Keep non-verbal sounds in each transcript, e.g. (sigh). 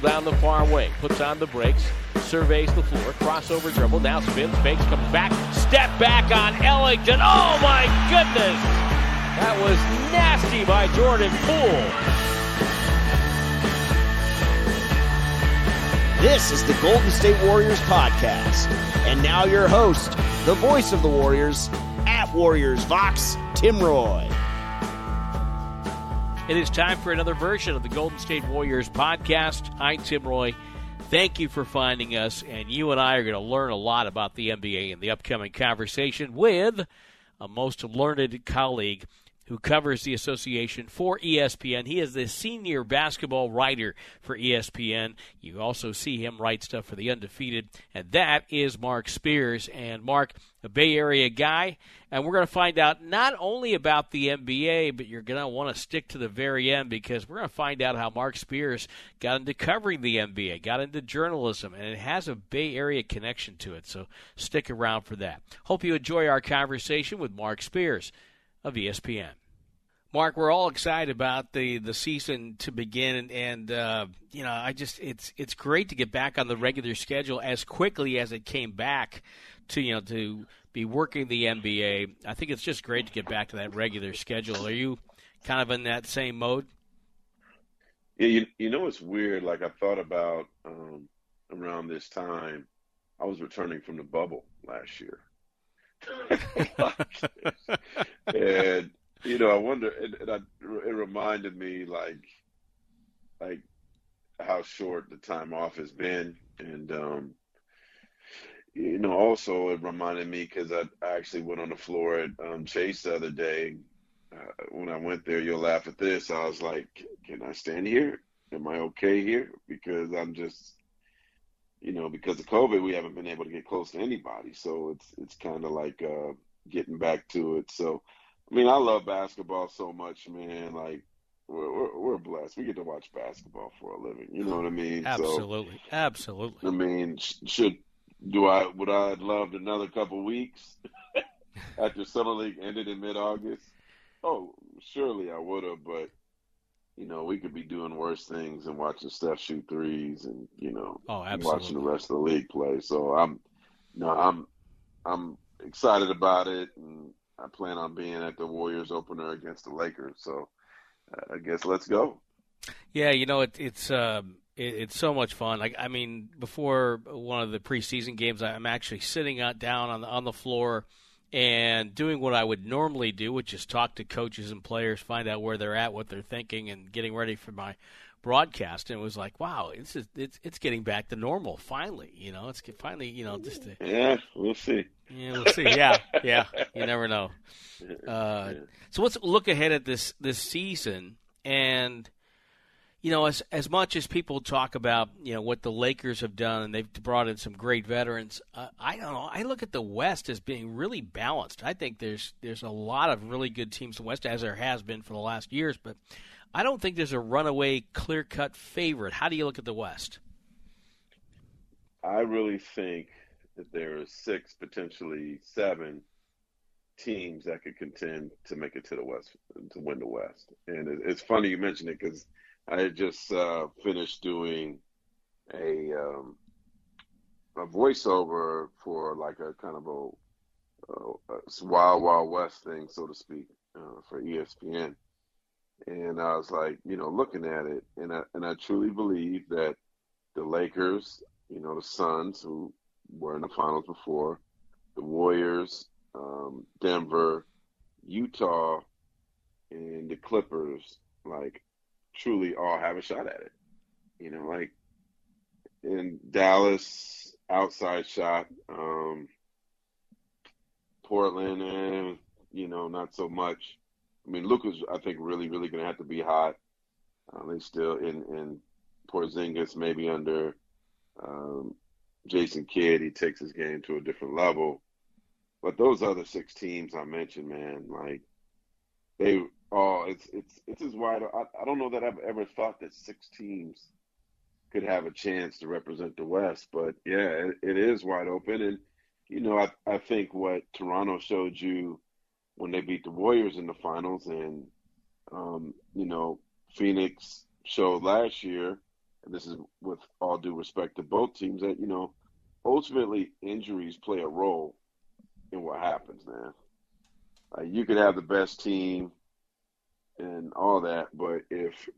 dribble down the far wing, puts on the brakes, surveys the floor, crossover dribble, now spins, fakes, comes back, step back on Ellington. Oh my goodness! That was nasty by Jordan Poole. This is the Golden State Warriors podcast. And now your host, the voice of the Warriors, at Warriors Vox, Tim Roye. It is time for another version of the Golden State Warriors podcast. I'm Tim Roye. Thank you for finding us, and you and I are going to learn a lot about the NBA in the upcoming conversation with a most learned colleague who covers the association for ESPN. He is the senior basketball writer for ESPN. You also see him write stuff for the undefeated, and that is Marc Spears. And Marc, a Bay Area guy, and we're going to find out not only about the NBA, but you're going to want to stick to the very end because we're going to find out how Marc Spears got into covering the NBA, got into journalism, and it has a Bay Area connection to it. So stick around for that. Hope you enjoy our conversation with Marc Spears of ESPN. Marc, we're all excited about the, the season to begin, and, and uh, you know, I just it's it's great to get back on the regular schedule as quickly as it came back to you know to be working the NBA. I think it's just great to get back to that regular schedule. Are you kind of in that same mode? Yeah, you, you know it's weird. Like I thought about um, around this time, I was returning from the bubble last year, (laughs) (laughs) and you know, I wonder, and, and I, it reminded me like, like how short the time off has been, and um, you know, also it reminded me because I, actually went on the floor at um, Chase the other day. Uh, when I went there, you'll laugh at this. I was like, "Can I stand here? Am I okay here?" Because I'm just, you know, because of COVID, we haven't been able to get close to anybody. So it's it's kind of like uh, getting back to it. So I mean, I love basketball so much, man. Like, we're, we're, we're, blessed. We get to watch basketball for a living. You know what I mean? Absolutely, so, absolutely. I mean, should do I would I have loved another couple weeks (laughs) after summer league ended in mid August? Oh, surely I would have, but you know, we could be doing worse things and watching Steph shoot threes and you know, oh, watching the rest of the league play. So I'm, no, I'm, I'm excited about it and I plan on being at the Warriors opener against the Lakers. So uh, I guess let's go. Yeah, you know it, it's um, it, it's so much fun. Like I mean, before one of the preseason games, I'm actually sitting out down on the on the floor and doing what I would normally do, which is talk to coaches and players, find out where they're at, what they're thinking, and getting ready for my broadcast, and it was like, wow, it's it's it's getting back to normal finally. You know, it's finally you know just to, yeah, we'll see. Yeah, we'll see. Yeah, yeah, you never know. (laughs) Uh, so let's look ahead at this this season, and you know, as as much as people talk about you know what the Lakers have done, and they've brought in some great veterans. Uh, I don't know. I look at the West as being really balanced. I think there's there's a lot of really good teams in the West, as there has been for the last years, but I don't think there's a runaway, clear cut favorite. How do you look at the West? I really think that there are six, potentially seven teams that could contend to make it to the West, to win the West. And it's funny you mentioned it because I just uh, finished doing a um, a voiceover for like a kind of a, a, a wild wild west thing, so to speak, uh, for ESPN and I was like, you know, looking at it, and I and I truly believe that the Lakers, you know, the Suns, who were in the finals before, the Warriors, um, Denver, Utah, and the Clippers, like, truly all have a shot at it. You know, like in Dallas, outside shot. Um, Portland, and you know, not so much. I mean, Luka's I think really really going to have to be hot. Uh, they still in in Porzingis maybe under um, Jason Kidd. He takes his game to a different level. But those other six teams I mentioned, man, like they oh, it's it's it's as wide. I, I don't know that I've ever thought that six teams could have a chance to represent the West, but yeah, it, it is wide open. And you know, I I think what Toronto showed you when they beat the Warriors in the finals, and um, you know Phoenix showed last year and this is with all due respect to both teams, that you know, ultimately injuries play a role in what happens, man. Uh, you could have the best team and all that, but if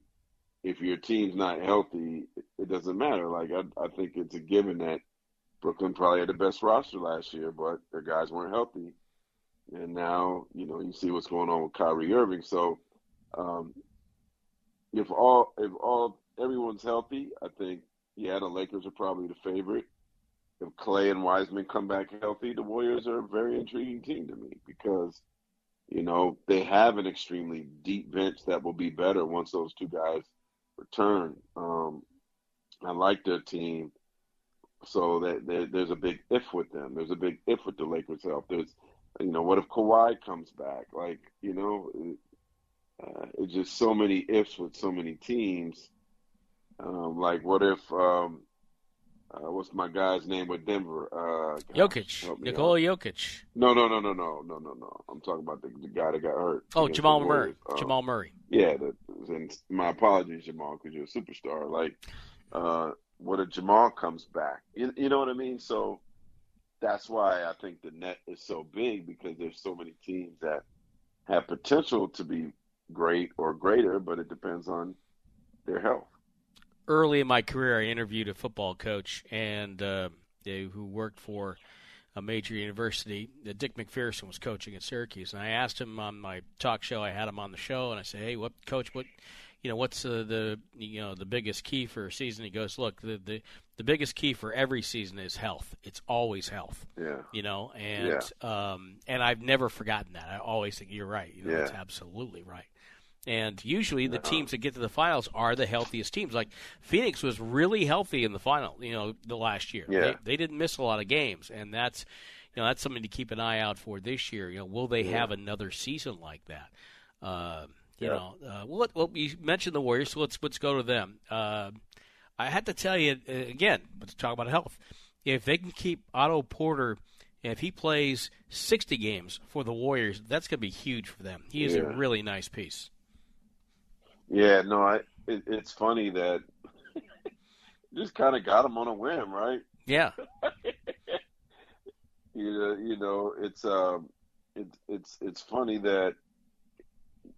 if your team's not healthy, it doesn't matter. Like I, I think it's a given that Brooklyn probably had the best roster last year, but their guys weren't healthy, and now you know you see what's going on with Kyrie Irving. So um, if all if all everyone's healthy, I think yeah the Lakers are probably the favorite. If Klay and Wiseman come back healthy, the Warriors are a very intriguing team to me because you know they have an extremely deep bench that will be better once those two guys return. Um, I like their team, so that there, there's a big if with them. There's a big if with the Lakers' help. There's, you know, what if Kawhi comes back? Like, you know, uh, it's just so many ifs with so many teams. Um, like, what if, um, uh, what's my guy's name with Denver? Uh, Jokic, Nikola Jokic. No, no, no, no, no, no, no, no. I'm talking about the, the guy that got hurt. Oh, Jamal Murray. Um, Jamal Murray. Yeah, the, and my apologies, Jamal, because you're a superstar. Like, uh, what if Jamal comes back? You, you know what I mean? So that's why I think the net is so big because there's so many teams that have potential to be great or greater, but it depends on their health. Early in my career, I interviewed a football coach and uh, who worked for a major university. Uh, Dick MacPherson was coaching at Syracuse, and I asked him on my talk show. I had him on the show, and I said, "Hey, what coach? What you know? What's uh, the you know the biggest key for a season?" He goes, "Look, the the the biggest key for every season is health. It's always health. Yeah. You know, and yeah. um, and I've never forgotten that. I always think you're right. You know, yeah. it's absolutely right. And usually the teams that get to the finals are the healthiest teams. Like Phoenix was really healthy in the final, you know, the last year. Yeah. They, they didn't miss a lot of games, and that's you know that's something to keep an eye out for this year. You know, will they yeah. have another season like that? Uh, you know, uh, well, well, you mentioned the Warriors, so let's let's go to them. Uh, I had to tell you uh, again. Let's talk about health. If they can keep Otto Porter if he plays 60 games for the Warriors, that's going to be huge for them. He is yeah. a really nice piece. Yeah, no, I. It, it's funny that (laughs) just kind of got him on a whim, right? Yeah. (laughs) you know, you know, it's um, it's it's it's funny that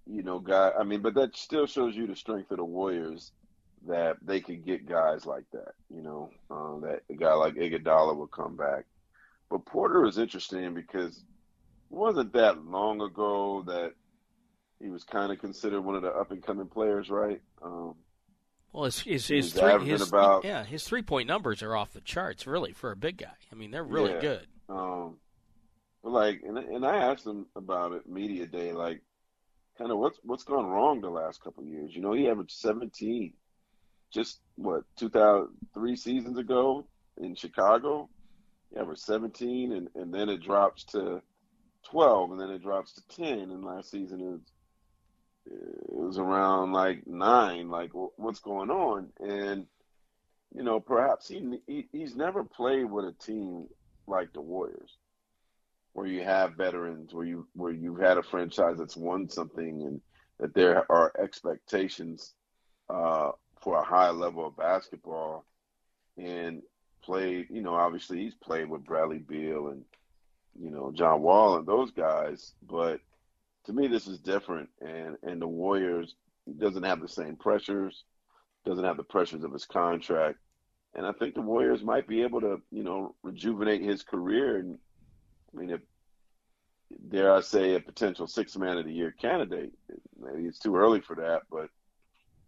you know, guy. I mean, but that still shows you the strength of the Warriors that they could get guys like that. You know, um, that a guy like Iguodala would come back. But Porter is interesting because it wasn't that long ago that he was kind of considered one of the up and coming players, right? Um, well, his his, his three his, about, yeah his three point numbers are off the charts, really, for a big guy. I mean, they're really yeah, good. Um, like, and and I asked him about it media day, like, kind of what's what's gone wrong the last couple years. You know, he averaged seventeen, just what two thousand three seasons ago in Chicago. He averaged seventeen, and and then it drops to twelve, and then it drops to ten, and last season it was it was around like nine. Like, what's going on? And you know, perhaps he, he he's never played with a team like the Warriors, where you have veterans, where you where you've had a franchise that's won something, and that there are expectations uh, for a high level of basketball, and played. You know, obviously he's played with Bradley Beal and you know John Wall and those guys, but to me, this is different, and and the Warriors doesn't have the same pressures, doesn't have the pressures of his contract, and I think the Warriors might be able to, you know, rejuvenate his career. And I mean, if dare I say, a potential six man of the year candidate, maybe it's too early for that, but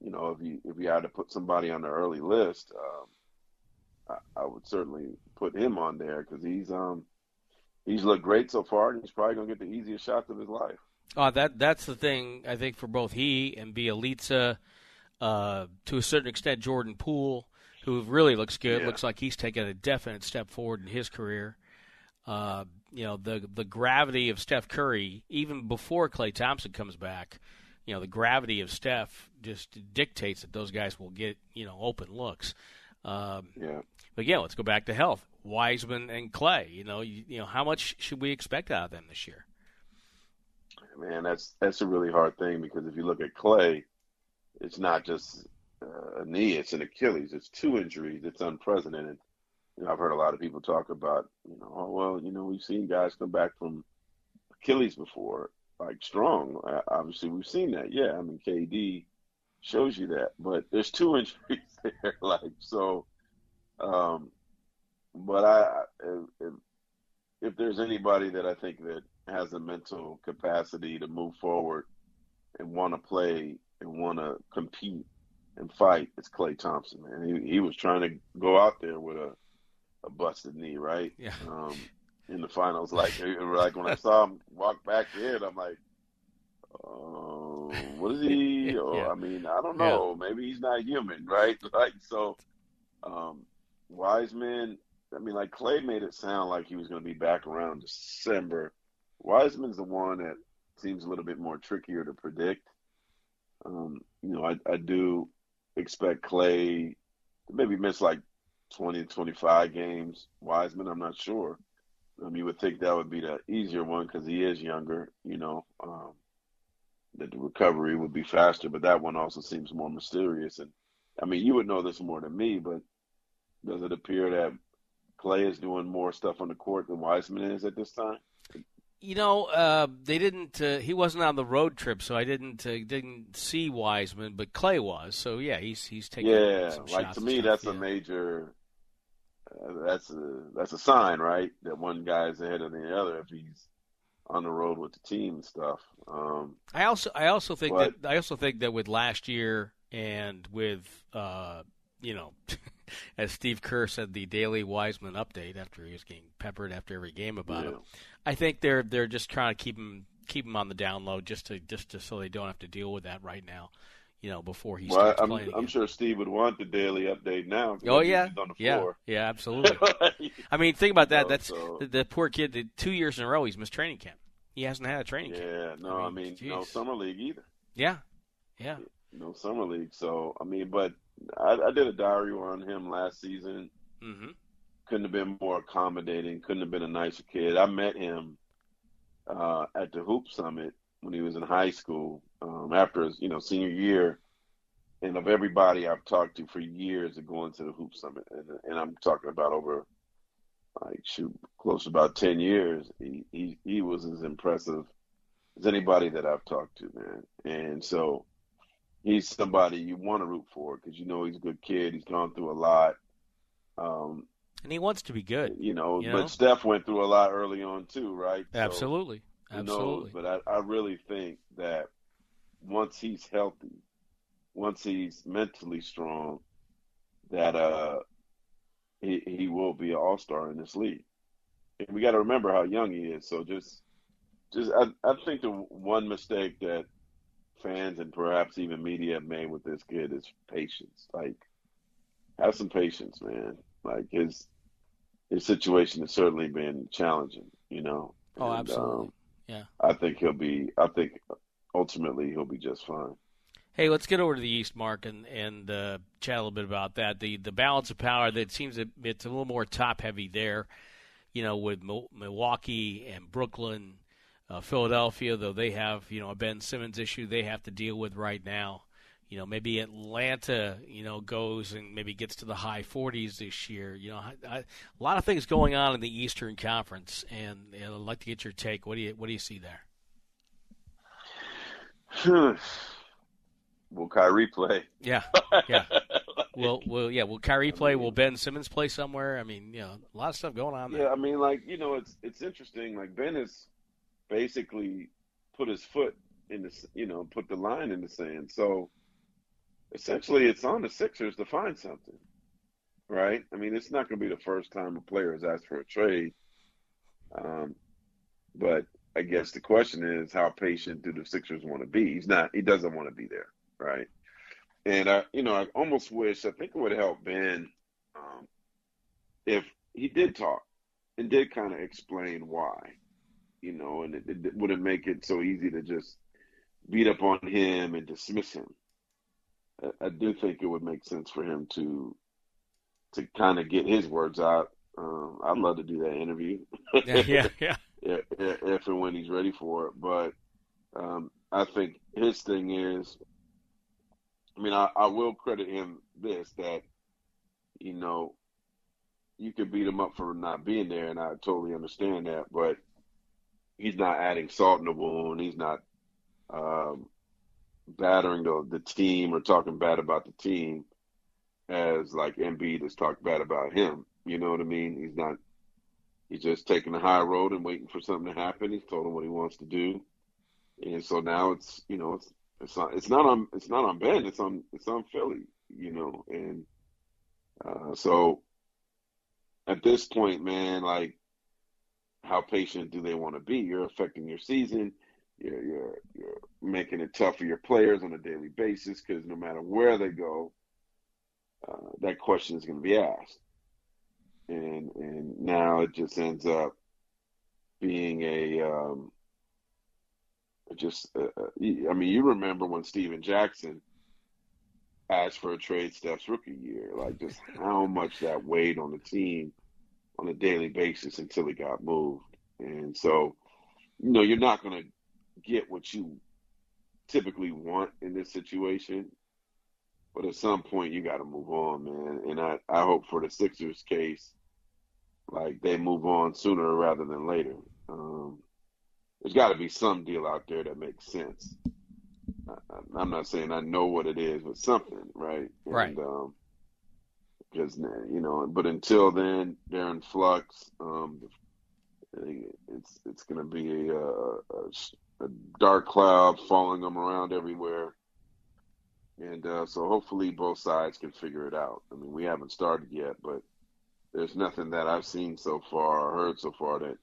you know, if you if you had to put somebody on the early list, um, I, I would certainly put him on there because he's um he's looked great so far, and he's probably gonna get the easiest shots of his life. Uh, that that's the thing I think for both he and Bjelica, uh, to a certain extent Jordan Poole, who really looks good. Yeah. Looks like he's taken a definite step forward in his career. Uh, you know the the gravity of Steph Curry, even before Klay Thompson comes back. You know the gravity of Steph just dictates that those guys will get you know open looks. Um, yeah. But yeah, let's go back to health. Wiseman and Klay. You know, you, you know how much should we expect out of them this year? man, that's that's a really hard thing because if you look at Klay, it's not just uh, a knee, it's an Achilles. It's two injuries. It's unprecedented. You know, I've heard a lot of people talk about, you know, oh well, you know, we've seen guys come back from Achilles before, like strong. Obviously, we've seen that. Yeah, I mean, KD shows you that, but there's two (laughs) injuries there, like so. Um, but I, if, if there's anybody that I think that has a mental capacity to move forward and want to play and want to compete and fight, it's Klay Thompson, man. He, he was trying to go out there with a, a busted knee, right? Yeah. Um, in the finals, like (laughs) like when I saw him walk back in, I'm like, oh, what is he? (laughs) yeah. Or, I mean, I don't know. Yeah. Maybe he's not human, (laughs) right? Like so, um, Wiseman. I mean, like Klay made it sound like he was going to be back around December. Wiseman's the one that seems a little bit more trickier to predict. Um, you know, I, I do expect Klay to maybe miss like 20 to 25 games. Wiseman, I'm not sure. Um, you would think that would be the easier one because he is younger, you know, um, that the recovery would be faster, but that one also seems more mysterious. And I mean, you would know this more than me, but does it appear that Klay is doing more stuff on the court than Wiseman is at this time? You know, uh, they didn't. Uh, he wasn't on the road trip, so I didn't uh, didn't see Wiseman, but Klay was. So yeah, he's he's taking. Yeah, like to me, that's yeah. a major. That's a that's a sign, right? That one guy's ahead of the other if he's on the road with the team and stuff. Um, I also I also think but, that I also think that with last year and with uh, you know. (laughs) as Steve Kerr said, the daily Wiseman update after he was getting peppered after every game about yeah. it. I think they're they're just trying to keep him keep him on the down low just to just to, so they don't have to deal with that right now. You know, before he well, starts I'm, playing. I'm sure Steve would want the daily update now. Oh yeah, on the yeah, yeah, absolutely. (laughs) I mean, think about that. That's so- the, the poor kid. Did two years in a row, he's missed training camp. He hasn't had a training camp. yeah, no, I I mean, mean, no summer league either. Yeah, yeah. No summer league. So I mean, but I, I did a diary on him last season. hmm Couldn't have been more accommodating. Couldn't have been a nicer kid. I met him uh, at the Hoop Summit when he was in high school. Um, after his, you know, senior year, and of everybody I've talked to for years of going to the Hoop Summit, and, and I'm talking about over like shoot close to about ten years. He he he was as impressive as anybody that I've talked to, man. And so he's somebody you want to root for because you know he's a good kid. He's gone through a lot. Um, And he wants to be good. you know, You but? Steph went through a lot early on too, right? Absolutely, who absolutely. knows? But I, I really think that once he's healthy, once he's mentally strong, that uh he he will be an all star in this league. And we got to remember how young he is. So just just I I think the one mistake that fans and perhaps even media have made with this kid is patience. Like have some patience, man. Like his his situation has certainly been challenging, you know. Oh, And, absolutely. um, Yeah. I think he'll be. I think ultimately he'll be just fine. Hey, let's get over to the East, Marc, and and uh, chat a little bit about that. The the balance of power that seems that it's a little more top heavy there. You know, with Mil- Milwaukee and Brooklyn, uh, Philadelphia, though they have you know a Ben Simmons issue they have to deal with right now. You know, maybe Atlanta, you know, goes and maybe gets to the high 40s this year. You know, I, I, a lot of things going on in the Eastern Conference, and, and I'd like to get your take. What do you what do you see there? (sighs) Will Kyrie play? Yeah, yeah. (laughs) Will will yeah? Will Kyrie play? Will Ben Simmons play somewhere? I mean, you know, a lot of stuff going on there. Yeah, I mean, like you know, it's it's interesting. Like Ben has basically put his foot in the, you know, put the line in the sand. So essentially, it's on the Sixers to find something, right? I mean, it's not going to be the first time a player has asked for a trade. Um, but I guess the question is, how patient do the Sixers want to be? He's not. He doesn't want to be there, right? And I, you know, I almost wish. I think it would help Ben um, if he did talk and did kind of explain why, you know, and it, it wouldn't make it so easy to just beat up on him and dismiss him. I, do think it would make sense for him to to kind of get his words out. Um, I'd love to do that interview. (laughs) yeah, yeah, yeah. (laughs) if, if and when he's ready for it. But um, I think his thing is I mean, I, I will credit him this that, you know, you could beat him up for not being there, and I totally understand that. But he's not adding salt in the wound. He's not um, battering the the team or talking bad about the team as like Embiid has talked bad about him. You know what I mean? He's not. He's just taking the high road and waiting for something to happen. He's told him what he wants to do, and so now it's you know it's it's not it's not on it's not on Ben. It's on it's on Philly. You know, and uh, so at this point, man, like how patient do they want to be? You're affecting your season. You're you're you're making it tough for your players on a daily basis because no matter where they go, uh, that question is going to be asked, and and now it just ends up being a um, just. Uh, uh I mean, you remember when Stephen Jackson asked for a trade Steph's rookie year, like just how much that weighed on the team on a daily basis until he got moved. And so, you know, you're not going to get what you typically want in this situation. But at some point, you got to move on, man. And I, I hope for the Sixers case, like they move on sooner rather than later. Um, there's got to be some deal out there that makes sense. I, am not saying I know what it is, but something, right? Right. And, um, because you know, but until then, they're in flux. Um, it's it's going to be a, a, a, dark cloud following them around everywhere, and uh, so hopefully both sides can figure it out. I mean, we haven't started yet, but there's nothing that I've seen so far or heard so far that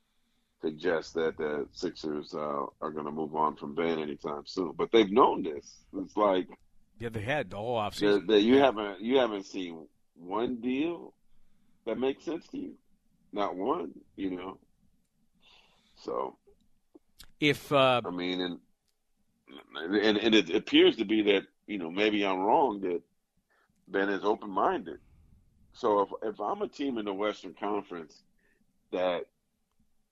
suggests that the Sixers uh, are going to move on from Ben anytime soon. But they've known this. It's like yeah, they had the whole offseason. That you haven't you haven't seen one deal that makes sense to you. Not one, you know. So, if uh, I mean, and, and and it appears to be that you know maybe I'm wrong that Ben is open minded. So if if I'm a team in the Western Conference that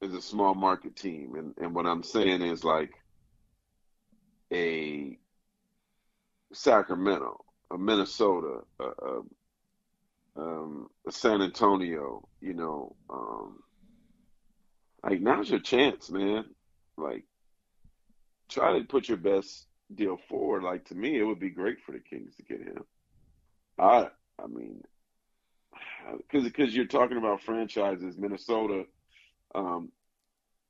is a small market team, and and what I'm saying is like a Sacramento, a Minnesota, a, a, um, San Antonio, you know, um, like now's your chance, man. Like, try to put your best deal forward. Like to me, it would be great for the Kings to get him. I, I mean, because because you're talking about franchises, Minnesota, um,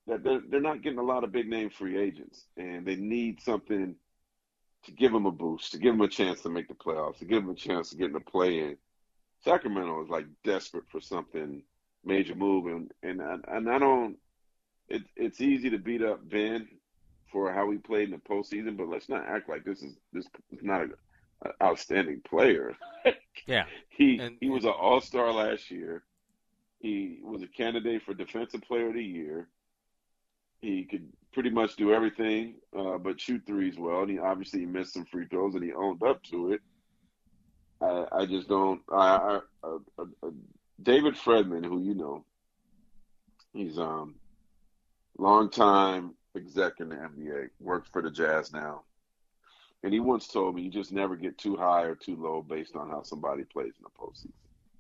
that they're they're not getting a lot of big name free agents, and they need something to give them a boost, to give them a chance to make the playoffs, to give them a chance to get in the play in. Sacramento is like desperate for something major move, and and and I don't. It, it's easy to beat up Ben for how he played in the postseason, but let's not act like this is this is not an outstanding player. (laughs) yeah, he and, he was an All Star last year. He was a candidate for Defensive Player of the Year. He could pretty much do everything uh, but shoot threes well, and he obviously missed some free throws, and he owned up to it. I, I just don't. I, I, I, David Fredman, who you know, he's um long time exec in the NBA, works for the Jazz now, and he once told me you just never get too high or too low based on how somebody plays in the postseason.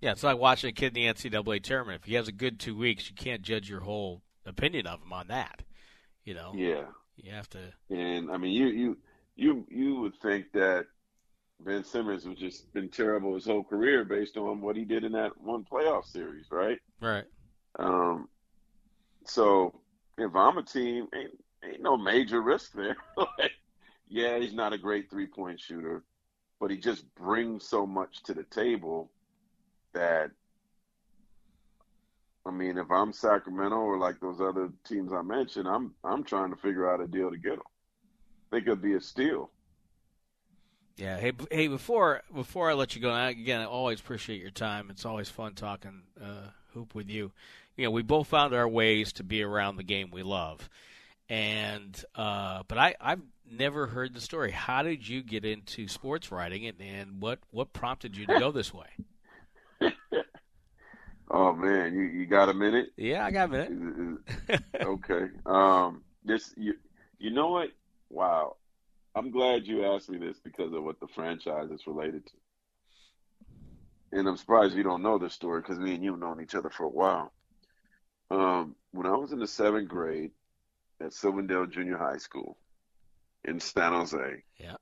Yeah, it's like watching a kid in the NCAA tournament. If he has a good two weeks, you can't judge your whole opinion of him on that. You know. Yeah. You have to. And I mean, you you you you would think that Ben Simmons has just been terrible his whole career based on what he did in that one playoff series, right? Right. Um, so if I'm a team, ain't, ain't no major risk there. (laughs) yeah, he's not a great three point shooter, but he just brings so much to the table that I mean, if I'm Sacramento or like those other teams I mentioned, I'm I'm trying to figure out a deal to get him. Think it'd be a steal. Yeah. Hey, hey. Before before I let you go, again, I always appreciate your time. It's always fun talking uh, hoop with you. You know, we both found our ways to be around the game we love, and uh, but I I've never heard the story. How did you get into sports writing, and, and what what prompted you to go this way? (laughs) oh man, you you got a minute? Yeah, I got a minute. (laughs) okay. Um, this you you know what? Wow I'm glad you asked me this because of what the franchise is related to. And I'm surprised you don't know this story because me and you have known each other for a while. Um, when I was in the seventh grade at Silverdale Junior High School in San Jose, Yeah.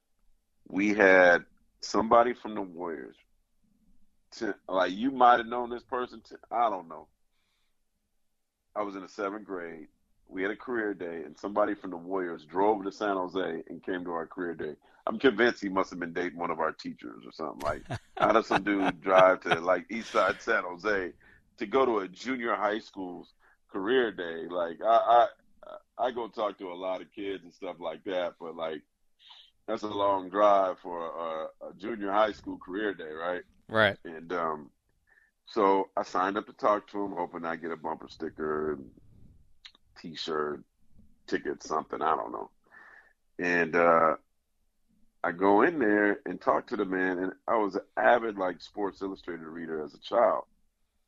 we had somebody from the Warriors. To, like you might have known this person. To, I don't know. I was in the seventh grade. We had a career day, and somebody from the Warriors drove to San Jose and came to our career day. I'm convinced he must have been dating one of our teachers or something. Like, (laughs) how does some dude drive to like East Side San Jose to go to a junior high school's career day? Like, I I, I go talk to a lot of kids and stuff like that, but like, that's a long drive for a, a junior high school career day, right? Right. And um, so I signed up to talk to him, hoping I get a bumper sticker, T-shirt, ticket, something. I don't know. And uh, I go in there and talk to the man, and I was an avid like Sports Illustrated reader as a child.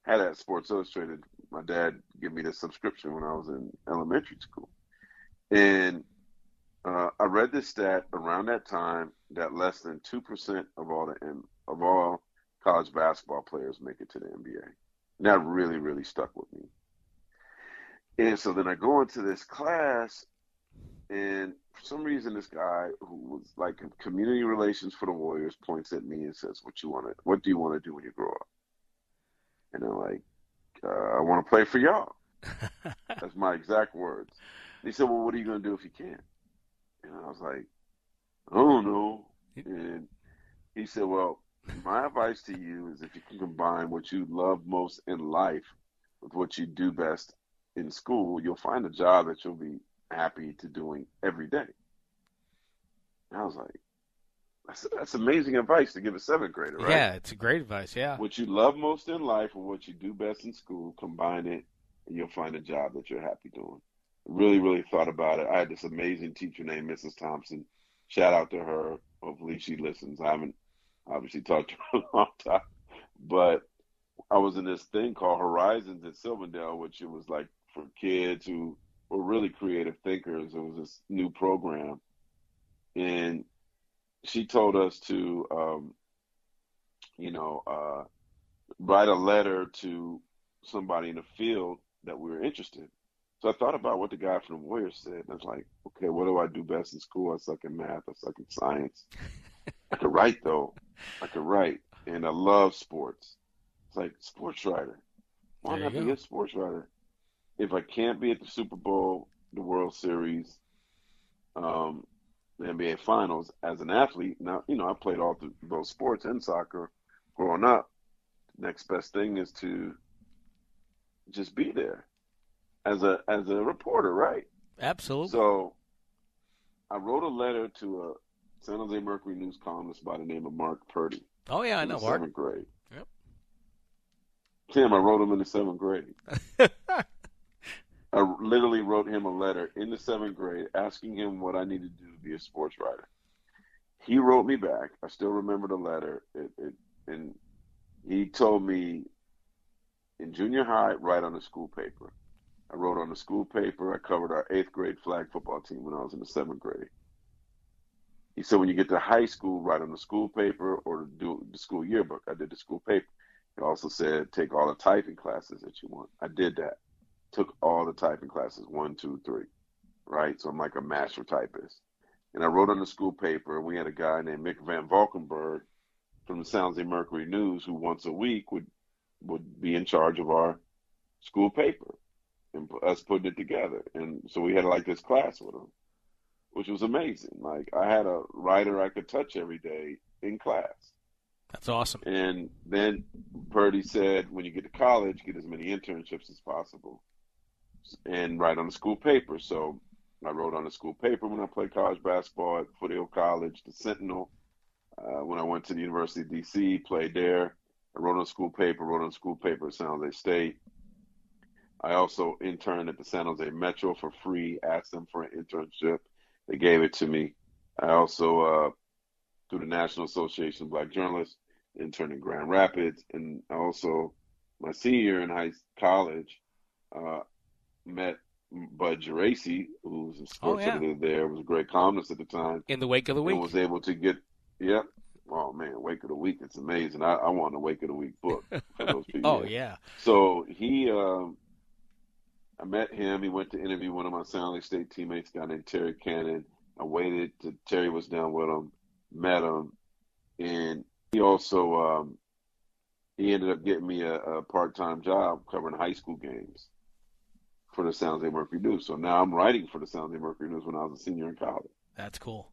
Had that Sports Illustrated. My dad gave me the subscription when I was in elementary school, and uh, I read this stat around that time that less than two percent of all the of all college basketball players make it to the NBA. And that really, really stuck with me. And so then I go into this class, and for some reason, this guy who was like in community relations for the Warriors points at me and says, "What you want to? What do you want to do when you grow up?" And I'm like, uh, "I want to play for y'all." (laughs) That's my exact words. And he said, "Well, what are you going to do if you can't?" And I was like, "I don't know." And he said, "Well." My advice to you is if you can combine what you love most in life with what you do best in school, you'll find a job that you'll be happy to doing every day. And I was like, that's, that's amazing advice to give a seventh grader, right? Yeah, it's a great advice. Yeah. What you love most in life and what you do best in school, combine it, and you'll find a job that you're happy doing. Really, really thought about it. I had this amazing teacher named Mrs. Thompson. Shout out to her. Hopefully she listens. I haven't obviously talked to her (laughs) a long time, but I was in this thing called Horizons at Silverdale, which it was like for kids who were really creative thinkers. It was this new program, and she told us to, um, you know, uh, write a letter to somebody in the field that we were interested. So I thought about what the guy from the Warriors said. And I was like, okay, what do I do best in school? I suck in math. I suck in science. I could write though. I could write, and I love sports. It's like sports writer. Why not be a sports writer? If I can't be at the Super Bowl, the World Series, um, the NBA Finals as an athlete, now you know I played all th- those sports and soccer growing up. Next best thing is to just be there as a as a reporter, right? Absolutely. So I wrote a letter to a San Jose Mercury News columnist by the name of Mark Purdy. oh yeah, I know. the Art. seventh grade. Yep. Tim, I wrote him in the seventh grade. (laughs) I literally wrote him a letter in the seventh grade asking him what I needed to do to be a sports writer. He wrote me back. I still remember the letter. It, it, and he told me in junior high, write on the school paper. I wrote on the school paper. I covered our eighth grade flag football team when I was in the seventh grade. He said, when you get to high school, write on the school paper or do the school yearbook. I did the school paper. He also said, take all the typing classes that you want. I did that. Took all the typing classes, one, two, three, right? So I'm like a master typist. And I wrote on the school paper, and we had a guy named Mick Van Valkenburg from the San Jose Mercury News who once a week would would be in charge of our school paper and us putting it together. And so we had like this class with him, which was amazing. Like I had a writer I could touch every day in class. That's awesome. And then Purdy said, when you get to college, get as many internships as possible and write on the school paper. So I wrote on the school paper when I played college basketball at Foothill College, the Sentinel. Uh, when I went to the University of DC, played there. I wrote on school paper, wrote on school paper at San Jose State. I also interned at the San Jose Metro for free, asked them for an internship. They gave it to me. I also, uh, through the National Association of Black Journalists, interned in Grand Rapids. And also, my senior in high college, uh, met Bud Geracie, who was a sports Oh, yeah. editor there, was a great columnist at the time, In the wake of the and week. was able to get. Yep. Oh man, Wake of the Week, it's amazing. I, I want a Wake of the Week book for those (laughs) people. Oh yeah. So he, um, I met him. He went to interview one of my Sound Lake State teammates, a guy named Terry Cannon. I waited till Terry was down with him, met him, and he also um, he ended up getting me a, a part-time job covering high school games for the San Jose Mercury News. So now I'm writing for the San Jose Mercury News when I was a senior in college, That's cool.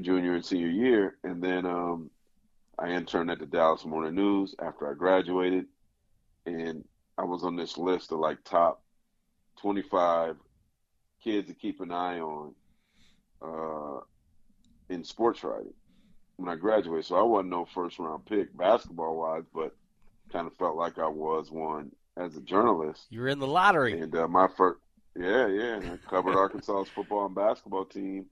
junior and senior year, and then um, I interned at the Dallas Morning News after I graduated, and I was on this list of like top 25 kids to keep an eye on uh, in sports writing when I graduated. So I wasn't no first round pick basketball wise, but kind of felt like I was one as a journalist. You're in the lottery. And uh, my first, yeah, yeah, I covered Arkansas's (laughs) football and basketball team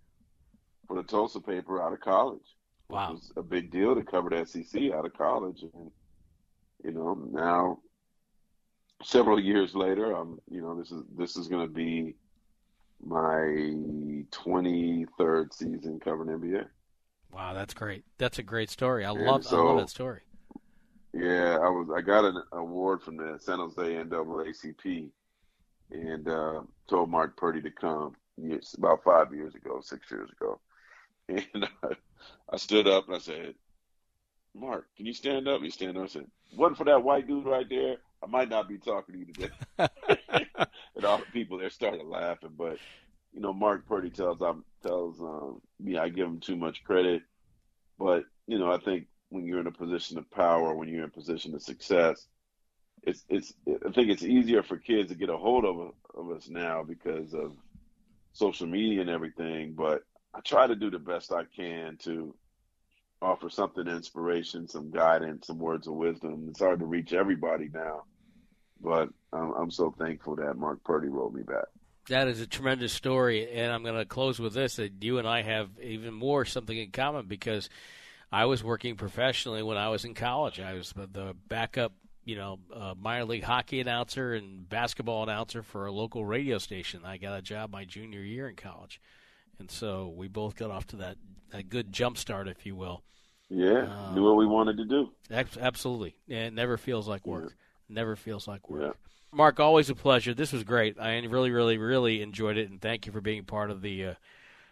for the Tulsa paper out of college. Wow. It was a big deal to cover the SEC out of college, and you know now, several years later, I'm you know this is this is going to be my 23rd season covering NBA. Wow, that's great. That's a great story. I And love I love that story. Yeah, I was. I got an award from the San Jose NAACP, and uh, told Mark Purdy to come. It's about five years ago, six years ago, (laughs) and I, I stood up and I said, "Mark, can you stand up?" He stand up. I said, "Wasn't for that white dude right there, I might not be talking to you today." (laughs) and all the people there started laughing. But you know, Mark Purdy tells I'm tells um, me I give him too much credit, but you know, I think when you're in a position of power, when you're in a position of success, it's it's I think it's easier for kids to get a hold of of us now because of social media and everything. But I try to do the best I can to offer something inspiration, some guidance, some words of wisdom. It's hard to reach everybody now, but I'm, I'm so thankful that Mark Purdy wrote me back. That is a tremendous story, and I'm going to close with this: that you and I have even more something in common because I was working professionally when I was in college. I was the backup, you know, uh, minor league hockey announcer and basketball announcer for a local radio station. I got a job my junior year in college, and so we both got off to that that good jump start, if you will. Yeah, Um, knew what we wanted to do. Absolutely, and it never feels like work. Never feels like work. Yeah. Marc, always a pleasure. This was great. I really, really, really enjoyed it, and thank you for being part of the uh,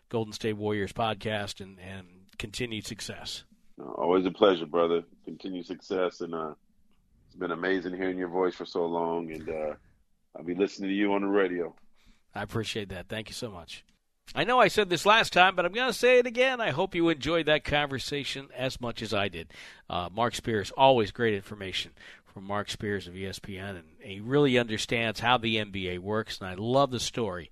Golden State Warriors podcast and, and continued success. Uh, always a pleasure, brother. Continued success, and uh, it's been amazing hearing your voice for so long. And uh, I'll be listening to you on the radio. I appreciate that. Thank you so much. I know I said this last time, but I'm going to say it again. I hope you enjoyed that conversation as much as I did. Uh, Marc Spears, always great information from Marc Spears of ESPN, and he really understands how the NBA works. And I love the story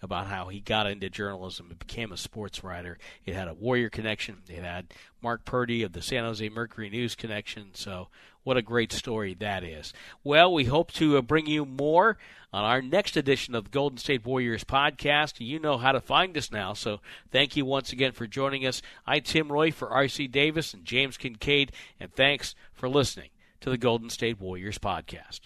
about how he got into journalism and became a sports writer. It had a Warrior connection. It had Mark Purdy of the San Jose Mercury News connection. So, what a great story that is. Well, we hope to uh, bring you more on our next edition of the Golden State Warriors podcast. You know how to find us now. So, thank you once again for joining us. I'm Tim Roye, for R.C. Davis and James Kincaid, and thanks for listening to the Golden State Warriors podcast.